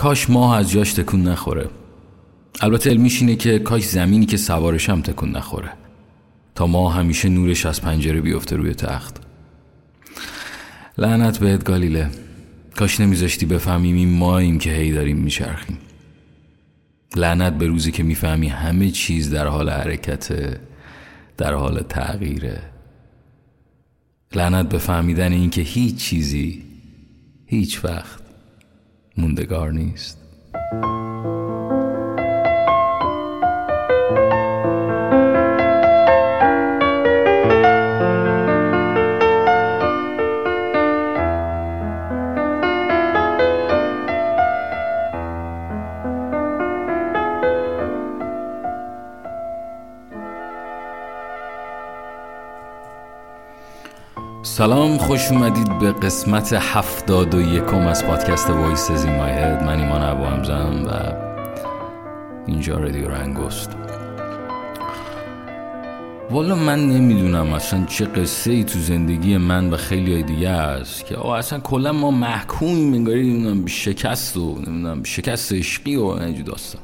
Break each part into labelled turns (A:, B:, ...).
A: کاش ماه از جاش تکون نخوره. البته علمیش اینه که کاش زمینی که سوارشم تکون نخوره. تا ما همیشه نورش از پنجره بیفته روی تخت. لعنت بهت گالیله. کاش نمیذاشتی بفهمیم این ماییم که هی داریم میچرخیم. لعنت به روزی که می‌فهمی همه چیز در حال حرکت در حال تغییره. لعنت به فهمیدن اینکه هیچ چیزی هیچ وقت موندگار نیست. سلام خوش اومدید به قسمت هفتاد و یکم از پادکست Voices in My Head من ایمان ابوحمزه‌م و اینجا رادیو رنگست والا من نمی‌دونم اصلا چه قصه ای تو زندگی من و خیلی های دیگه است که آه اصلا کلا ما محکومیم انگاری نمی‌دونم به شکست و نمی‌دونم شکست عشقی و اینجور داستان.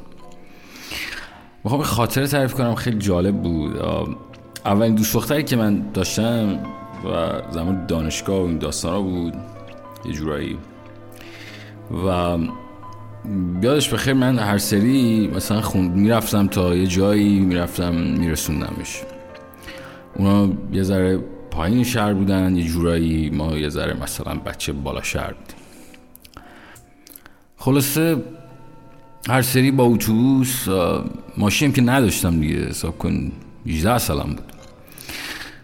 A: می‌خوام خاطره تعریف کنم خیلی جالب بود. اولین دوست دختری که من داشتم و زمان دانشگاه و این داستان ها بود یه جورایی. و یادش بخیر من هر سری مثلا خوند می‌رفتم تا یه جایی می‌رفتم میرسوندمش. اونا یه ذره پایین شهر بودن یه جورایی ما یه ذره مثلا بچه بالا شهر بودیم. خلاصه هر سری با اتوبوس ماشین که نداشتم دیگه حساب کن 18 سالم بود.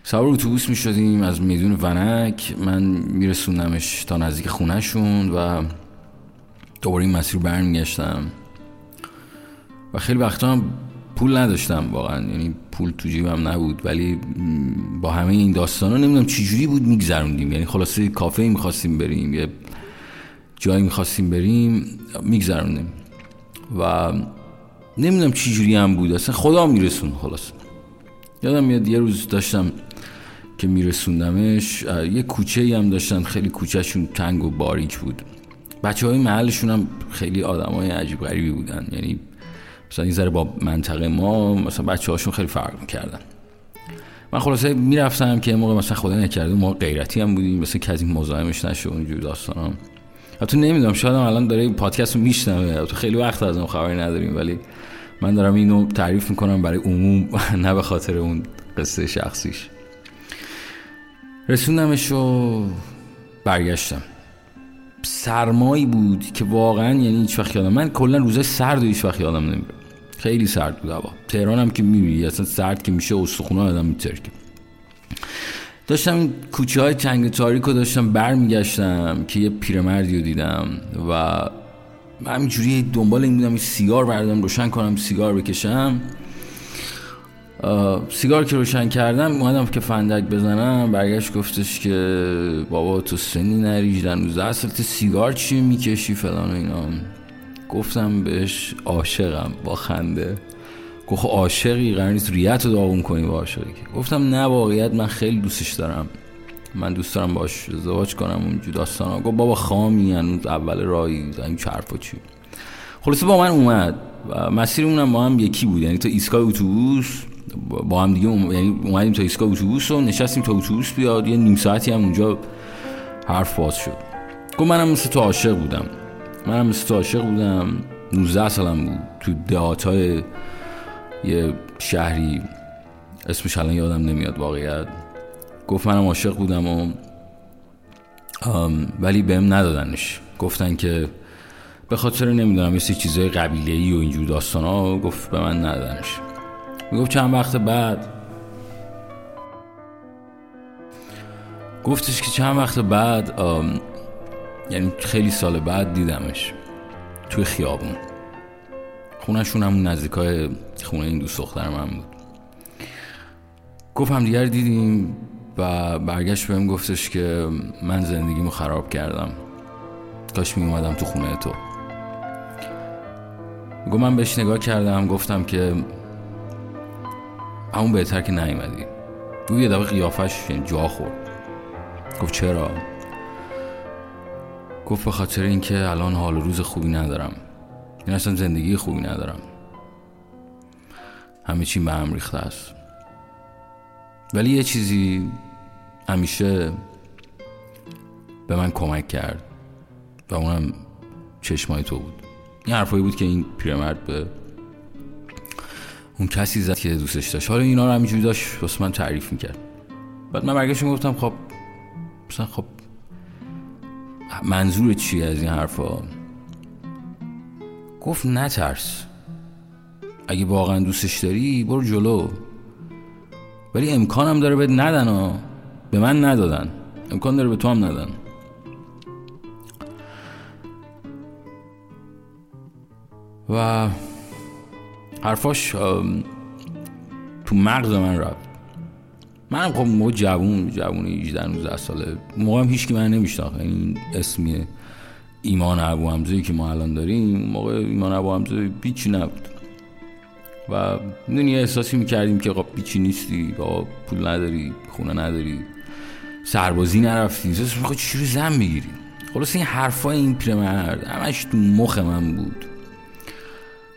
A: سوار اتوبوس می شدیم از میدون ونک. من میرسوندمش تا نزدیک خونهشون و دوباره این مسیر برمیگشتم. و خیلی وقتا هم پول نداشتم واقعا. یعنی پول تو جیبم نبود. ولی با همه این داستان ها نمی‌دونم چجوری بود میگذروندیم. یعنی خلاصه کافه می‌خواستیم بریم. یه جایی می‌خواستیم بریم میگذروندیم. و نمی‌دونم چجوری هم بود. اصلا خدا میرسون خلاص یادم میاد یه روز داشتم که میرسوندمش یه کوچه هم داشتن خیلی کوچهشون تنگ و باریک بود. بچه های محلشون هم خیلی آدم های عجیب غریبی بودن. یعنی مثلا این ذره با منطقه ما مثلا بچه هاشون خیلی فرق می‌کردن. من خلاصه می‌رفتم که موقع مثلا خدا نکرده ما غیرتی هم بودیم مثلا این مزاحمش نشه اونجور داستان حتی نمی‌دونم شاید هم الان داره پادکست رو میشنوه. خیلی وقت از اون خبری نداریم ولی من دارم اینو تعریف می‌کنم برای عموم نه به خاطر اون قصه شخصیش. رسوندمش و برگشتم. سرمایی بود که واقعا یعنی هیچ وقت یادم. من کلا روزای سرد و هیچ وقت یادم نمیره. خیلی سرد بود هوا. تهران هم که می‌بینی اصلا سرد که میشه استخونه آدم میترکه. داشتم این کوچه های تنگ تاریک رو داشتم برمیگشتم که یه پیرمردی رو دیدم و همینجوری دنبال این بودم سیگار بردم روشن کنم سیگار بکشم. سیگار که روشن کردم اومدم که فندک بزنم برگشت گفتش که بابا تو سنی نریجدن 19 سالت سیگار چی می‌کشی فلان و اینا. گفتم بهش عاشقم با خنده. گفت عاشقی قرار نیست ریت رو داغون کنی با عاشقی. گفتم نه واقعیت من خیلی دوستش دارم. من دوست دارم باش ازدواج کنم اونجور داستان گفت بابا خامی هنوز اول راهی این چرف و چی. خلاصه با من اومد و مسیرمون با هم یکی بود. یعنی تو ایستگاه اتوبوس با هم دیگه یعنی اومدیم تا ایستگاه اتوبوس و نشستیم تا اتوبوس بیاد. یه نیم ساعتی هم اونجا حرف باز شد. گفت منم مثل تو عاشق بودم. منم مثل تو عاشق بودم. 19 سالم بود. تو دهات های یه شهری. اسمش الان یادم نمیاد واقعیت. گفت منم عاشق بودم و ولی بهم ندادنش. گفتن که به خاطر نمی‌دونم مثل چیزای قبیله ای و اینجور داستان ها گفت به من ندادنش. می‌گفت چند وقت بعد؟ گفتش که چند وقت بعد یعنی خیلی سال بعد دیدمش توی خیابون. خونشون همون نزدیکای خونه این دوست دختر من بود. گفت هم دیگر دیدیم و برگشت بهم گفتش که من زندگیمو خراب کردم. کاش می اومدم تو خونه تو. گفت من بهش نگاه کردم گفتم که همون بهتر که نیومدی. او یه دقیقه قیافش یعنی جا خورد. گفت چرا؟ گفت به خاطر اینکه الان حال روز خوبی ندارم. این اصلا زندگی خوبی ندارم. همه چی به هم ریخته است. ولی یه چیزی همیشه به من کمک کرد. و اونم چشمای تو بود. این حرفایی بود که این پیرمرد به اون کسی زد که دوستش داشت. حالا اینا رو همینجوری داشت واسه من تعریف می‌کرد. بعد من برگشتم گفتم خب مثلا خب منظور چی از این حرفا؟ گفت نترس. اگه واقعا دوستش داری برو جلو. ولی امکانم داره بهت ندن ها به من ندادن. امکان داره به تو هم ندن. و حرفاش تو مغز من رفت. من خب موقع جوون جوون 18 19 ساله موقع هم هیچ من نمیشناخت. این اسمی ایمان ابو حمزه که ما الان داریم موقع ایمان ابو حمزه بیچی نبود. و می‌دونی احساسی می‌کردیم که خب بیچی نیستی با پول نداری خونه نداری سربازی نرفتی. احساس می‌خواد چی زن می‌گیری؟ خلاص این حرفای این پیرمرد همش تو مخ من بود.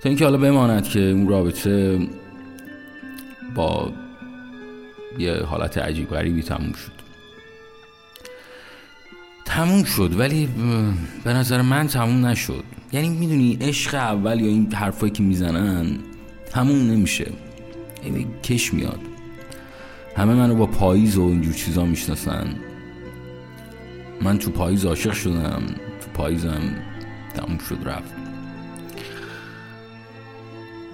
A: تا اینکه حالا بماند که اون رابطه با یه حالت عجیب غریبی تموم شد. تموم شد ولی به نظر من تموم نشد. یعنی می‌دونی عشق اول یا این حرفایی که می‌زنن تموم نمیشه. یعنی کش میاد. همه منو با پاییز و اینجور چیزا می‌شناسن. من تو پاییز عاشق شدم تو پاییزم تموم شد رفت.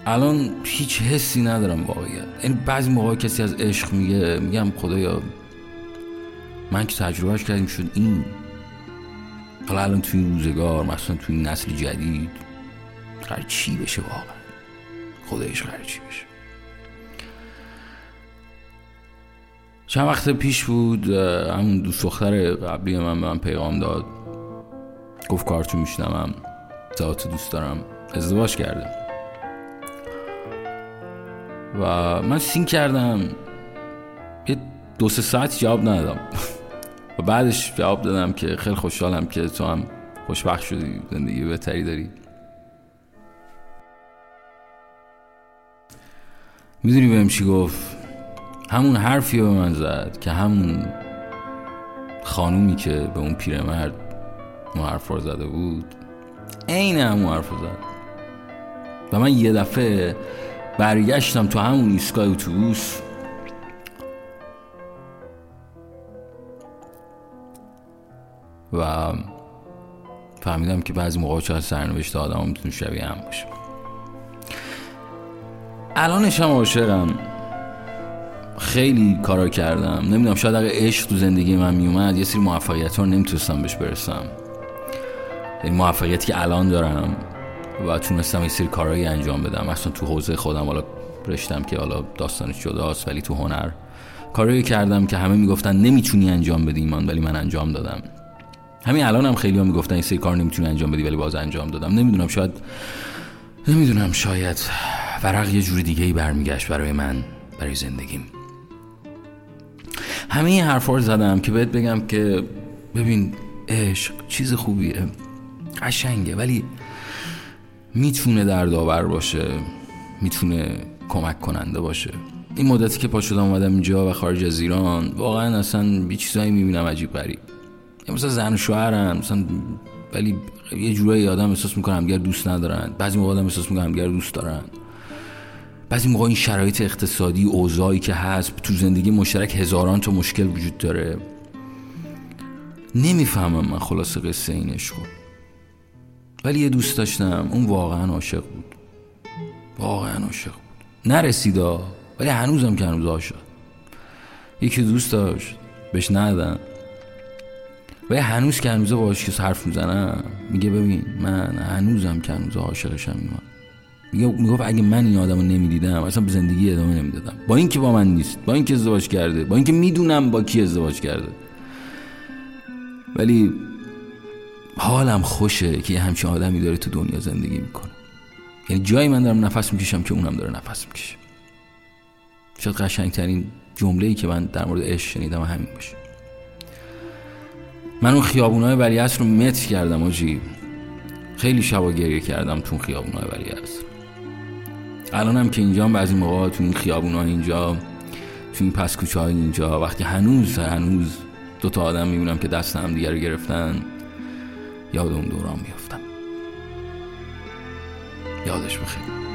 A: الان هیچ حسی ندارم واقعیت یعنی بعضی موقع کسی از عشق میگه میگم خدایا من که تجربهش کردیم شد این. حالا الان تو این روزگار مثلا تو این نسل جدید قرار چی بشه واقعا؟ خدایش قرار چی بشه؟ چند وقت پیش بود همون دوست دختر قبلی من به من پیغام داد. گفت کارتون میشنمم ذات دوست دارم. ازدواج کرده و من سین کردم. یه دو سه ساعت جواب ندادم. و بعدش جواب دادم که خیلی خوشحالم که تو هم خوشبخت شدی زندگی بهتری داری. می‌دونی بهم چی گفت؟ همون حرفی به من زد که همون خانومی که به اون پیرمرد اون حرف رو زده بود عین همون حرف زد. و من یه دفعه برگشتم تو همون ایستگاه اتوبوس. و فهمیدم که بعضی موقع چقدر سرنوشت آدم می‌تونه شبیه هم باشه. الانش هم عاشقم. خیلی کارا کردم. نمی‌دونم شاید اگه عشق تو زندگی من میومد یه سری موفقیت ها نمی‌تونستم بهش برسم. این موفقیتی که الان دارم. و تونستم یه سری کارهایی انجام بدم. اصلا تو حوزه خودم حالا رشتم که حالا داستانش جداست ولی تو هنر. کارهایی کردم که همه می‌گفتن نمی‌تونی انجام بدی ایمان ولی من انجام دادم. همین الان هم خیلی ها می‌گفتن این سری کار نمی‌تونی انجام بدی ولی باز انجام دادم. نمی‌دونم شاید نمی‌دونم شاید ورق یه جور دیگه ای برمیگشت برای من برای زندگیم. همه این حرفا رو زدم که بهت بگم که ببین عشق چیز خوبیه. قشنگه ولی می‌تونه دردآور باشه می‌تونه کمک کننده باشه. این مدتی که پا شدم اومدم اینجا و خارج از ایران واقعا اصلا بی چیزایی می‌بینم عجیب غریب. مثلا زن و شوهرن مثلا ولی یه جورایی آدم احساس می‌کنه همگر دوست ندارن. بعضی موقع آدم احساس می‌کنه همگر دوست دارن. بعضی موقع این شرایط اقتصادی اوضاعی که هست تو زندگی مشترک هزاران تا مشکل وجود داره. نمی‌فهمم من خلاصه قصه این عشق ولی یه دوست داشتم. اون واقعا عاشق بود. واقعا عاشق بود. نرسیدا ولی هنوزم که هنوز عاشق. یکی دوست داشت بهش ندادم ولی هنوز که هنوز باش که حرف می‌زنم میگه ببین من هنوزم که هنوز عاشقشم میگم میگه می‌گفت اگه من این آدمو نمی‌دیدم اصلا به زندگی ادامه نمی‌دادم. با اینکه با من نیست با اینکه ازدواج کرده با اینکه می‌دونم با کی ازدواج کرده. ولی حالم خوشه که یه همچین آدمی داره تو دنیا زندگی می‌کنه. یعنی جایی من دارم نفس می‌کشم که اونم داره نفس می‌کشه. شاید قشنگترین جمله ای که من در مورد عشق شنیدم همین باشه. من اون خیابونای ولیعصر رو متر کردم آجی. خیلی شبا گریه کردم تو خیابونای ولیعصر. الانم که اینجا بعضی موقع تو این خیابونای اینجا تو این پس های اینجا وقتی هنوز هنوز دو تا آدم می‌بینم که دست هم دیگر گرفتن یاد اون دوران میفتم یادش بخیر.